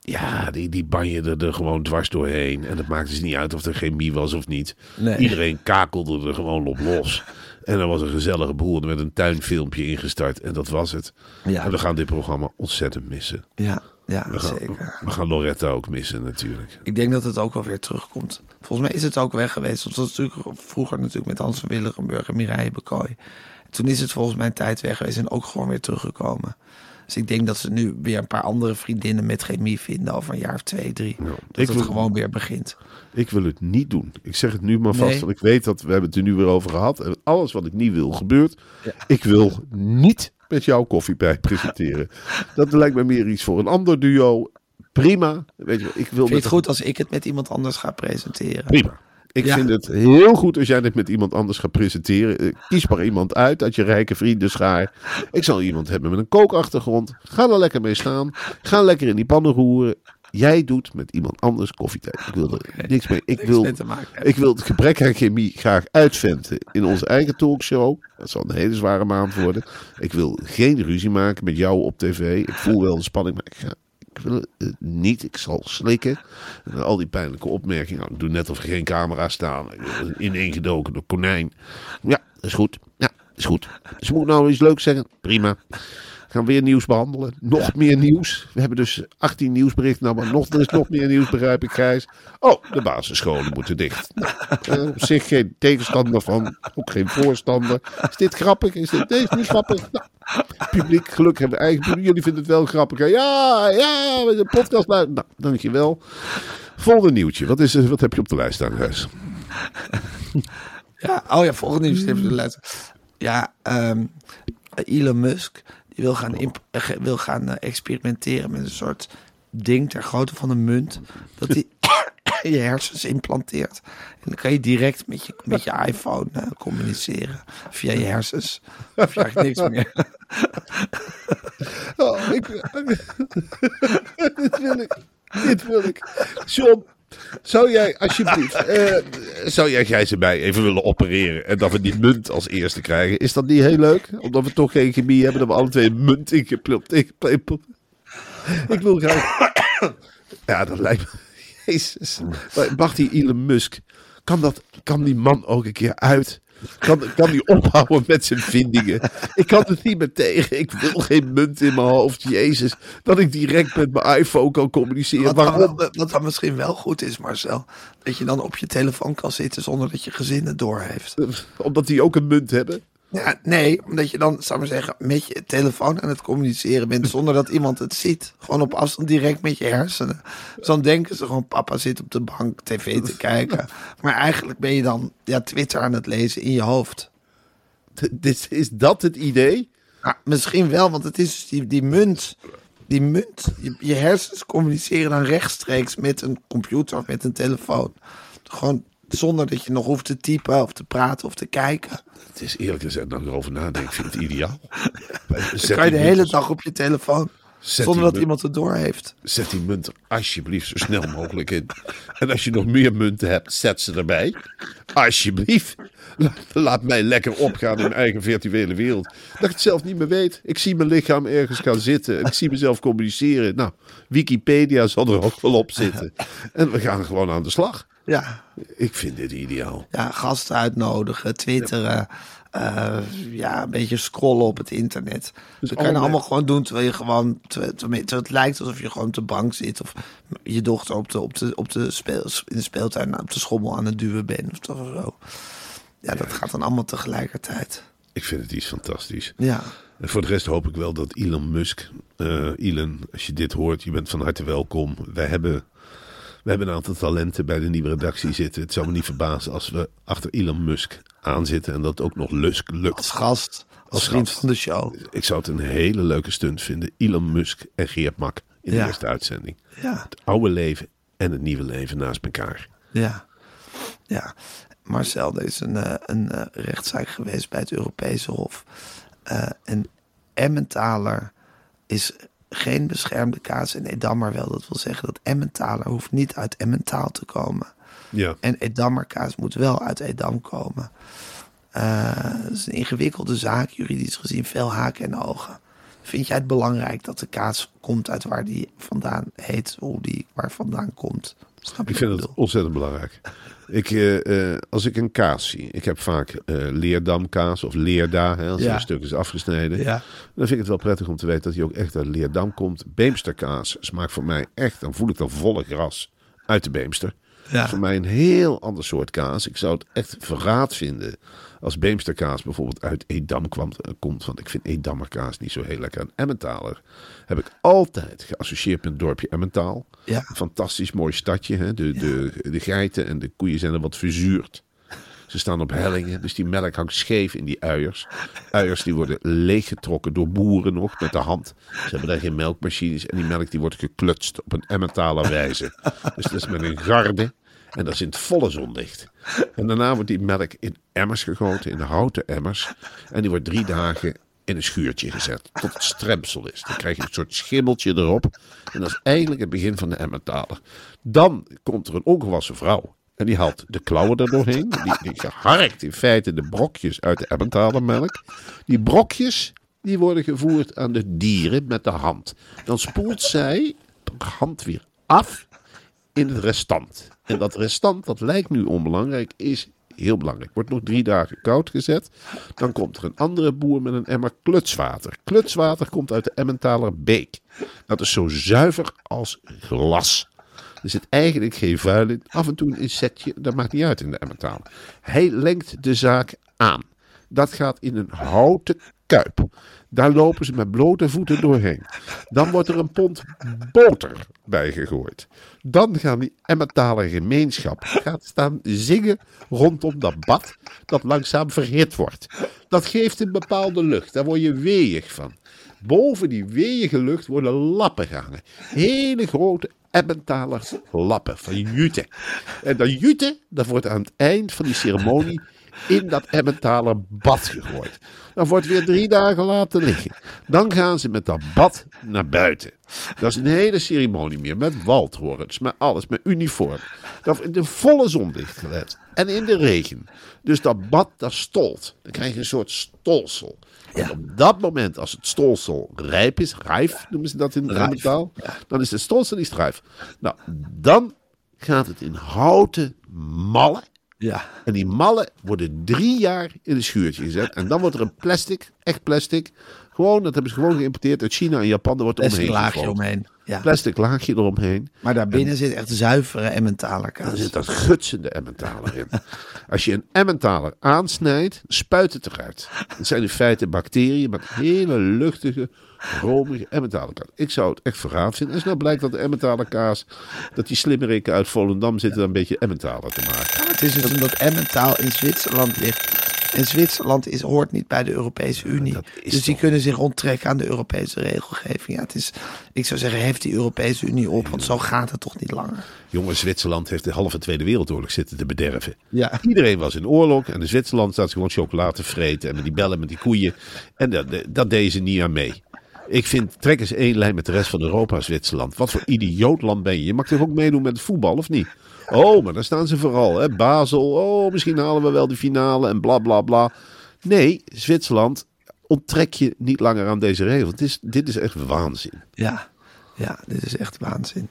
Speaker 4: ja, die, die banjerde er gewoon dwars doorheen. En het maakte dus niet uit of er chemie was of niet.
Speaker 3: Nee.
Speaker 4: Iedereen kakelde er gewoon op los. En er was een gezellige boel. Er werd een tuinfilmpje ingestart. En dat was het.
Speaker 3: Ja.
Speaker 4: En we gaan dit programma ontzettend missen.
Speaker 3: Ja, ja
Speaker 4: We gaan,
Speaker 3: zeker.
Speaker 4: we gaan Loretta ook missen natuurlijk.
Speaker 3: Ik denk dat het ook wel weer terugkomt. Volgens mij is het ook weg geweest. Want was natuurlijk vroeger natuurlijk met Hans van Willigenburg en Mireille Bekooi. Toen is het volgens mij een tijd weg geweest en ook gewoon weer teruggekomen. Dus ik denk dat ze nu weer een paar andere vriendinnen met chemie vinden over een jaar of twee, drie. dat
Speaker 4: ik
Speaker 3: het
Speaker 4: wil-
Speaker 3: gewoon weer begint.
Speaker 4: Ik wil het niet doen. Ik zeg het nu maar vast,
Speaker 3: Nee.
Speaker 4: want ik weet dat we hebben het er nu weer over gehad. En alles wat ik niet wil gebeurt. Ik wil niet met jou koffiepijp presenteren. dat lijkt me meer iets voor een ander duo. Prima. Weet je, ik wil
Speaker 3: Vind je het goed als ik het met iemand anders ga presenteren?
Speaker 4: Prima. Ik
Speaker 3: Ja.
Speaker 4: vind het heel goed als jij dit met iemand anders gaat presenteren. Eh, Kies maar iemand uit uit je rijke vriendenschaar. Ik zal iemand hebben met een kookachtergrond. Ga er lekker mee staan. Ga lekker in die pannen roeren. Jij doet met iemand anders koffietijd. Ik wil er niks mee. Ik wil, ik wil het gebrek aan chemie graag uitventen in onze eigen talkshow. Dat zal een hele zware maand worden. Ik wil geen ruzie maken met jou op tv. Ik voel wel de spanning, maar ik ga ik wil het niet. Ik zal slikken. En al die pijnlijke opmerkingen. Nou, ik doe net of er geen camera staan. Ineengedoken door konijn. Ja, dat is goed. Ja, dat is goed. Dus moet nou iets leuks zeggen? Prima. Gaan we weer nieuws behandelen. Nog meer nieuws. We hebben dus 18 nieuwsberichten. Nou, maar nog, er is nog meer nieuws, begrijp ik, Gijs. Oh, de basisscholen moeten dicht. Nou, eh, op zich geen tegenstander van. Ook geen voorstander. Is dit grappig? Is dit nee, is niet grappig? Nou, publiek, gelukkig hebben we eigen publiek. Jullie vinden het wel grappig. hè? Ja, ja, we de podcast luisteren. Nou, dankjewel. Volgende nieuwtje. Wat, is, wat heb je op de lijst staan, Gijs?
Speaker 3: Ja, oh ja, volgende nieuws even de. Ja, ehm, Elon Musk die wil gaan, eh, wil gaan eh, experimenteren met een soort ding ter grootte van een munt. Dat hij je hersens implanteert. En dan kan je direct met je, met je iPhone eh, communiceren. Via je hersens. Hoef je eigenlijk niks meer.
Speaker 4: Oh, ik, dit wil ik. Dit wil ik. John, zou jij alsjeblieft, eh, zou jij Gijs erbij even willen opereren en dat we die munt als eerste krijgen? Is dat niet heel leuk? Omdat we toch geen chemie hebben, dat we alle twee een munt ingeplept. ingeplept. Ik wil graag. Ja, dat lijkt me. Jezus. Mag die Elon Musk, kan, dat, kan die man ook een keer uit? Kan, kan die ophouden met zijn vindingen? Ik kan het niet meer tegen. Ik wil geen munt in mijn hoofd. Jezus. Dat ik direct met mijn iPhone kan communiceren.
Speaker 3: Wat dan,
Speaker 4: Waarom?
Speaker 3: wat dan misschien wel goed is, Marcel. Dat je dan op je telefoon kan zitten zonder dat je gezin het door heeft.
Speaker 4: Omdat die ook een munt hebben?
Speaker 3: Ja, nee, omdat je dan, zou ik maar zeggen, met je telefoon aan het communiceren bent zonder dat iemand het ziet. Gewoon op afstand direct met je hersenen. Dus dan denken ze gewoon, papa zit op de bank tv te kijken. Maar eigenlijk ben je dan ja, Twitter aan het lezen in je hoofd.
Speaker 4: Dit, is dat het idee?
Speaker 3: Ja, misschien wel, want het is dus die, die munt. Die munt, je, je hersens communiceren dan rechtstreeks met een computer of met een telefoon. Gewoon zonder dat je nog hoeft te typen of te praten of te kijken.
Speaker 4: Het is eerlijk gezegd, nou ik erover nadenk, vind ik het ideaal.
Speaker 3: Dan kan je de hele dag op je telefoon.
Speaker 4: Zet
Speaker 3: Zonder dat
Speaker 4: munt-
Speaker 3: iemand het door heeft.
Speaker 4: Zet die munt er alsjeblieft zo snel mogelijk in. En als je nog meer munten hebt, zet ze erbij. Alsjeblieft. La- Laat mij lekker opgaan in mijn eigen virtuele wereld. Dat ik het zelf niet meer weet. Ik zie mijn lichaam ergens gaan zitten. En ik zie mezelf communiceren. Nou, Wikipedia zal er ook wel op zitten. En we gaan gewoon aan de slag.
Speaker 3: Ja,
Speaker 4: Ik vind dit ideaal.
Speaker 3: ja, gasten uitnodigen, twitteren. eh, ja, een beetje scrollen op het internet. Dus dat kan je
Speaker 4: allemaal-
Speaker 3: gewoon doen terwijl je gewoon... Terwijl, terwijl het lijkt alsof je gewoon op de bank zit. Of je dochter op de, op de, op de in de speeltuin op de schommel aan het duwen bent. Of toch of zo. Ja, dat gaat dan allemaal tegelijkertijd.
Speaker 4: Ik vind het iets fantastisch.
Speaker 3: Ja,
Speaker 4: En voor de rest hoop ik wel dat Elon Musk, eh Elon, als je dit hoort, je bent van harte welkom. Wij hebben, we hebben een aantal talenten bij de nieuwe redactie zitten. Het zou me niet verbazen als we achter Elon Musk aanzitten en dat ook nog lusk
Speaker 3: als
Speaker 4: lukt.
Speaker 3: gast, als,
Speaker 4: Als
Speaker 3: vriend
Speaker 4: gast.
Speaker 3: van de show.
Speaker 4: Ik zou het een hele leuke stunt vinden. Elon Musk en Geert Mak in de eerste uitzending.
Speaker 3: Ja,
Speaker 4: Het oude leven en het nieuwe leven naast elkaar.
Speaker 3: ja, ja. Marcel, er is een, eh, een eh, rechtszaak geweest bij het Europese Hof. Eh, en Emmentaler is geen beschermde kaas en Edammer wel. Dat wil zeggen dat Emmentaler hoeft niet uit Emmentaal te komen.
Speaker 4: Ja,
Speaker 3: En Edammerkaas moet wel uit Edam komen. Eh, Het is een ingewikkelde zaak, juridisch gezien, veel haken en ogen. Vind jij het belangrijk dat de kaas komt uit waar die vandaan heet, hoe die waar vandaan komt? Snap
Speaker 4: ik vind het ontzettend belangrijk. Ik, eh, eh, als ik een kaas zie, ik heb vaak eh Leerdamkaas of Leerda, hè, als
Speaker 3: Ja.
Speaker 4: een stuk is afgesneden.
Speaker 3: Ja.
Speaker 4: Dan vind ik het wel prettig om te weten dat hij ook echt uit Leerdam komt. Beemsterkaas smaakt voor mij echt, dan voel ik dan volle gras uit de Beemster.
Speaker 3: Ja.
Speaker 4: Voor mij een heel ander soort kaas. Ik zou het echt verraad vinden als Beemsterkaas bijvoorbeeld uit Edam kwam, eh, komt. Want ik vind Edammerkaas niet zo heel lekker. En Emmentaler heb ik altijd geassocieerd met het dorpje Emmentaal.
Speaker 3: Ja.
Speaker 4: Fantastisch mooi stadje. Hè? De, de, de geiten en de koeien zijn er wat verzuurd. Ze staan op hellingen, dus die melk hangt scheef in die uiers. Uiers die worden leeggetrokken door boeren nog met de hand. Ze hebben daar geen melkmachines en die melk die wordt geklutst op een emmentaler wijze. Dus dat is met een garde en dat is in het volle zonlicht. En daarna wordt die melk in emmers gegoten, in houten emmers. En die wordt drie dagen in een schuurtje gezet, tot het stremsel is. Dan krijg je een soort schimmeltje erop. En dat is eigenlijk het begin van de emmentaler. Dan komt er een ongewassen vrouw. En die haalt de klauwen er doorheen. Die, die harkt in feite de brokjes uit de emmentalermelk. Die brokjes die worden gevoerd aan de dieren met de hand. Dan spoelt zij per hand weer af in het restant. En dat restant, dat lijkt nu onbelangrijk, is heel belangrijk. Wordt nog drie dagen koud gezet. Dan komt er een andere boer met een emmer klutswater. Klutswater komt uit de Emmentaler beek. Dat is zo zuiver als glas. Er zit eigenlijk geen vuil in. Af en toe een insectje, dat maakt niet uit in de Emmentaler. Hij lengt de zaak aan. Dat gaat in een houten kuip. Daar lopen ze met blote voeten doorheen. Dan wordt er een pond boter bij gegooid. Dan gaan die Emmentaler gemeenschap gaat staan zingen rondom dat bad dat langzaam verhit wordt. Dat geeft een bepaalde lucht. Daar word je weeig van. Boven die weeige lucht worden lappen gehangen. Hele grote Emmentaler lappen van jute. En dat jute, dat wordt aan het eind van die ceremonie in dat Emmentaler bad gegooid. Dan wordt weer drie dagen laten liggen. Dan gaan ze met dat bad naar buiten. Dat is een hele ceremonie meer. Met waldhorens, met alles, met uniform. Dat in de volle zonlicht gelet. En in de regen. Dus dat bad, dat stolt. Dan krijg je een soort stolsel. En op dat moment, als het stolsel rijp is, rijf noemen ze dat in de taal, dan is de stolsel niet rijf. Nou, dan gaat het in houten mallen.
Speaker 3: Ja.
Speaker 4: En die mallen worden drie jaar in een schuurtje gezet. En dan wordt er een plastic, echt plastic. Gewoon, dat hebben ze gewoon geïmporteerd uit China en Japan. Daar wordt
Speaker 3: Plastic
Speaker 4: omheen
Speaker 3: laagje omheen. Ja.
Speaker 4: Plastic laagje eromheen.
Speaker 3: Maar daarbinnen zit echt zuivere Emmentaler kaas.
Speaker 4: zit dat gutsende Emmentaler in. Als je een Emmentaler aansnijdt, spuit het eruit. Het zijn in feite bacteriën met hele luchtige, romige Emmentaler kaas. Ik zou het echt verraad vinden. En snel blijkt dat de Emmentaler kaas, dat die slimmerikken uit Volendam zitten een beetje Emmentaler te maken.
Speaker 3: Het is dus omdat Emmentaal in Zwitserland ligt. En Zwitserland is, hoort niet bij de Europese Unie. Dus die
Speaker 4: toch-
Speaker 3: kunnen zich onttrekken aan de Europese regelgeving. Ja, het is, ik zou zeggen, heeft die Europese Unie op. Want zo gaat het toch niet langer.
Speaker 4: Jongen, Zwitserland heeft de halve Tweede Wereldoorlog zitten te bederven.
Speaker 3: Ja.
Speaker 4: Iedereen was in oorlog en in Zwitserland staat ze gewoon chocolade te vreten. En met die bellen met die koeien. En dat, dat deden ze niet aan mee. Ik vind, trek eens één lijn met de rest van Europa, Zwitserland. Wat voor idioot land ben je? Je mag toch ook meedoen met het voetbal, of niet? Oh, maar daar staan ze vooral. Hè? Basel, oh, misschien halen we wel de finale en bla bla bla. Nee, Zwitserland onttrek je niet langer aan deze regel. Het is, dit is echt waanzin.
Speaker 3: Ja, ja, dit is echt waanzin.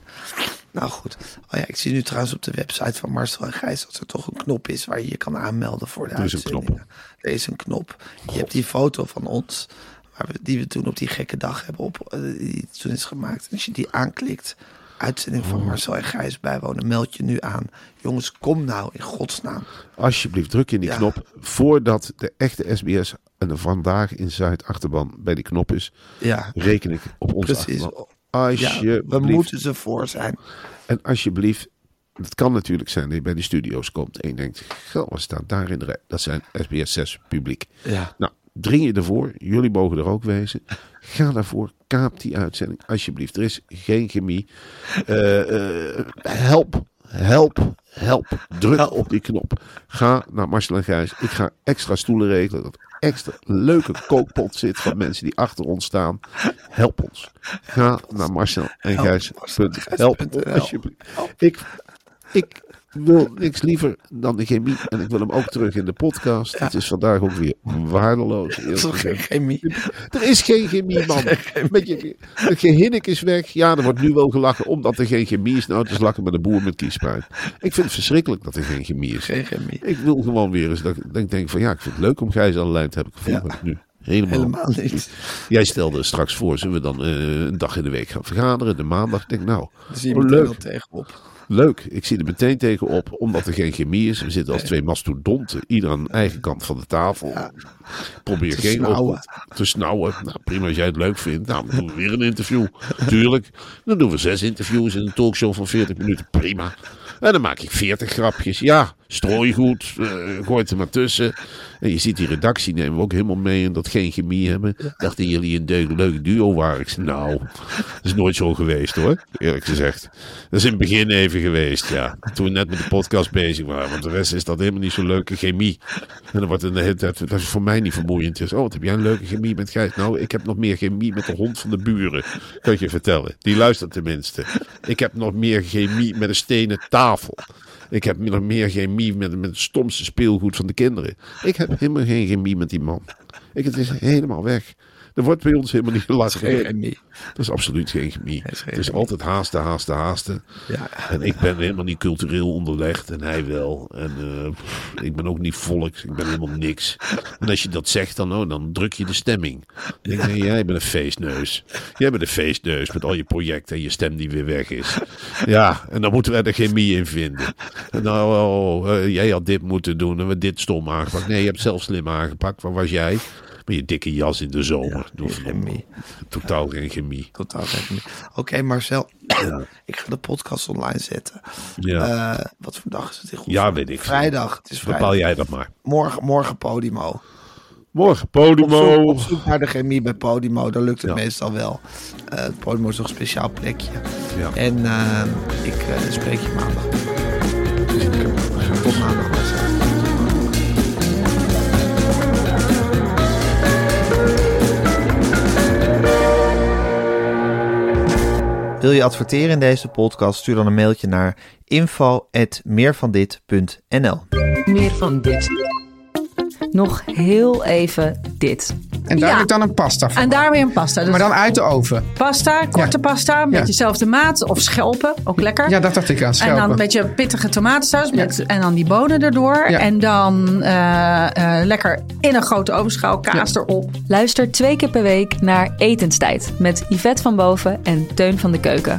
Speaker 3: Nou goed. Oh ja, ik zie nu trouwens op de website van Marcel en Gijs dat er toch een knop is waar je je kan aanmelden voor de
Speaker 4: Er is een
Speaker 3: uitzendingen. Er is een knop. Je hebt die foto van ons, waar we, die we toen op die gekke dag hebben op, eh, die toen is gemaakt. En als je die aanklikt, uitzending van
Speaker 4: Oh.
Speaker 3: Marcel en Gijs bijwonen, meld je nu aan. Jongens, kom nou in godsnaam.
Speaker 4: Alsjeblieft, druk in die
Speaker 3: Ja.
Speaker 4: knop. Voordat de echte SBS en de vandaag in Zuid achterban bij die knop is,
Speaker 3: Ja,
Speaker 4: reken ik op onze
Speaker 3: precies.
Speaker 4: achterban.
Speaker 3: Ja,
Speaker 4: Alsjeblieft.
Speaker 3: we moeten ze voor zijn.
Speaker 4: En alsjeblieft, het kan natuurlijk zijn dat je bij die studio's komt en je denkt, goh, wat staat daar in de rij? Dat zijn SBS 6 publiek.
Speaker 3: Ja.
Speaker 4: Nou, dring je ervoor. Jullie mogen er ook wezen. Ga daarvoor. Kaap die uitzending. Alsjeblieft. Er is geen chemie. Eh, eh, help. Help. Help. Druk op die knop. Ga naar Marcel en Gijs. Ik ga extra stoelen regelen. Dat extra leuke kookpot zit van mensen die achter ons staan. Help ons. Ga naar Marcel en Gijs. Help ons alsjeblieft. Ik, ik wil niks liever dan de chemie. En ik wil hem ook terug in de podcast. Het is vandaag ook weer waardeloos. Eerlijk
Speaker 3: is geen chemie?
Speaker 4: Er is geen chemie, man. Met je, het gehinnik is weg. Ja, er wordt nu wel gelachen omdat er geen chemie is. Nou, het is lachen met een boer met kiespijn. Ik vind het verschrikkelijk dat er geen chemie is.
Speaker 3: Geen chemie.
Speaker 4: Ik wil gewoon weer eens dat, ik- ik denk van ja, ik vind het leuk om Gijs aan de lijn te hebben. Ik voel
Speaker 3: Ja.
Speaker 4: nu helemaal,
Speaker 3: Helemaal niet.
Speaker 4: Jij stelde straks voor, zullen we dan eh, een dag in de week gaan vergaderen? De maandag. Ik denk nou,
Speaker 3: Daar zie je
Speaker 4: oh,
Speaker 3: meteen tegenop.
Speaker 4: Leuk, ik zie er meteen tegenop, omdat er geen chemie is. We zitten als twee mastodonten, ieder aan de eigen kant van de tafel. Probeer
Speaker 3: Te
Speaker 4: geen
Speaker 3: snauwen.
Speaker 4: te snauwen. Nou, prima als jij het leuk vindt. Nou, dan doen we weer een interview. Tuurlijk. Dan doen we zes interviews in een talkshow van 40 minuten. Prima. En dan maak ik 40 grapjes. Ja, strooi goed. eh, gooi het er maar tussen. En je ziet die redactie nemen we ook helemaal mee. En dat geen chemie hebben. Dachten jullie een deuk, leuk duo waren? Ik zei, nou, dat is nooit zo geweest hoor. Eerlijk gezegd. Dat is in het begin even geweest, ja. Toen we net met de podcast bezig waren. Want de rest is dat helemaal niet zo leuke chemie. En dan wordt het de hele tijd, dat is voor mij niet vermoeiend. Dus, oh, wat heb jij een leuke chemie met Gijs? Nou, ik heb nog meer chemie met de hond van de buren. Kan je vertellen. Die luistert tenminste. Ik heb nog meer chemie met een stenen tafel. Ik heb meer chemie met, met het stomste speelgoed van de kinderen. Ik heb helemaal geen chemie met die man. Ik, het is helemaal weg. Er wordt bij ons helemaal niet gelachen.
Speaker 3: Geen chemie.
Speaker 4: Dat is absoluut geen chemie.
Speaker 3: is geen
Speaker 4: Het is altijd haasten, haasten, haasten.
Speaker 3: Ja.
Speaker 4: En ik ben helemaal niet cultureel onderlegd en hij wel. En eh, pff, ik ben ook niet volks, ik ben helemaal niks. En als je dat zegt, dan, oh, dan druk je de stemming. Dan denk ik, nee, jij bent een feestneus. Jij bent een feestneus met al je projecten en je stem die weer weg is. Ja, en dan moeten wij er chemie in vinden. En nou, oh, eh, jij had dit moeten doen en we dit stom aangepakt. Nee, je hebt zelf slim aangepakt. Waar was jij? Met je dikke jas in de zomer. Doe
Speaker 3: geen.
Speaker 4: Totaal geen chemie.
Speaker 3: Totaal geen chemie. Oké, Marcel. Ik ga de podcast online zetten.
Speaker 4: Ja.
Speaker 3: Eh, wat voor dag is het
Speaker 4: Ja, weet ik.
Speaker 3: Vrijdag. Het is vrijdag.
Speaker 4: Bepaal jij dat maar.
Speaker 3: Morgen, morgen Podimo.
Speaker 4: Morgen
Speaker 3: Op zoek,
Speaker 4: Podimo.
Speaker 3: op zoek naar de chemie bij Podimo. Dan lukt het
Speaker 4: Ja.
Speaker 3: meestal wel. Eh Podimo is nog een speciaal plekje.
Speaker 4: Ja.
Speaker 3: En eh, ik spreek je maandag.
Speaker 5: Wil je adverteren in deze podcast? Stuur dan een mailtje naar info@meervandit.nl.
Speaker 2: Meer van dit.
Speaker 7: Nog heel even dit.
Speaker 8: En daar
Speaker 7: Ja.
Speaker 8: heb ik dan een pasta van.
Speaker 7: En daar weer een pasta. Dus
Speaker 8: Maar dan uit de oven.
Speaker 7: pasta, korte pasta, met
Speaker 8: Ja.
Speaker 7: dezelfde maat. Of schelpen, ook lekker.
Speaker 8: Ja, dat dacht ik aan.
Speaker 7: En
Speaker 8: Schelpen.
Speaker 7: dan een beetje pittige tomatensaus. Met, En dan die bonen erdoor.
Speaker 8: Ja.
Speaker 7: En dan eh, eh, lekker in een grote ovenschaal kaas erop.
Speaker 9: Luister twee keer per week naar Etenstijd met Yvette van Boven en Teun van de Keuken.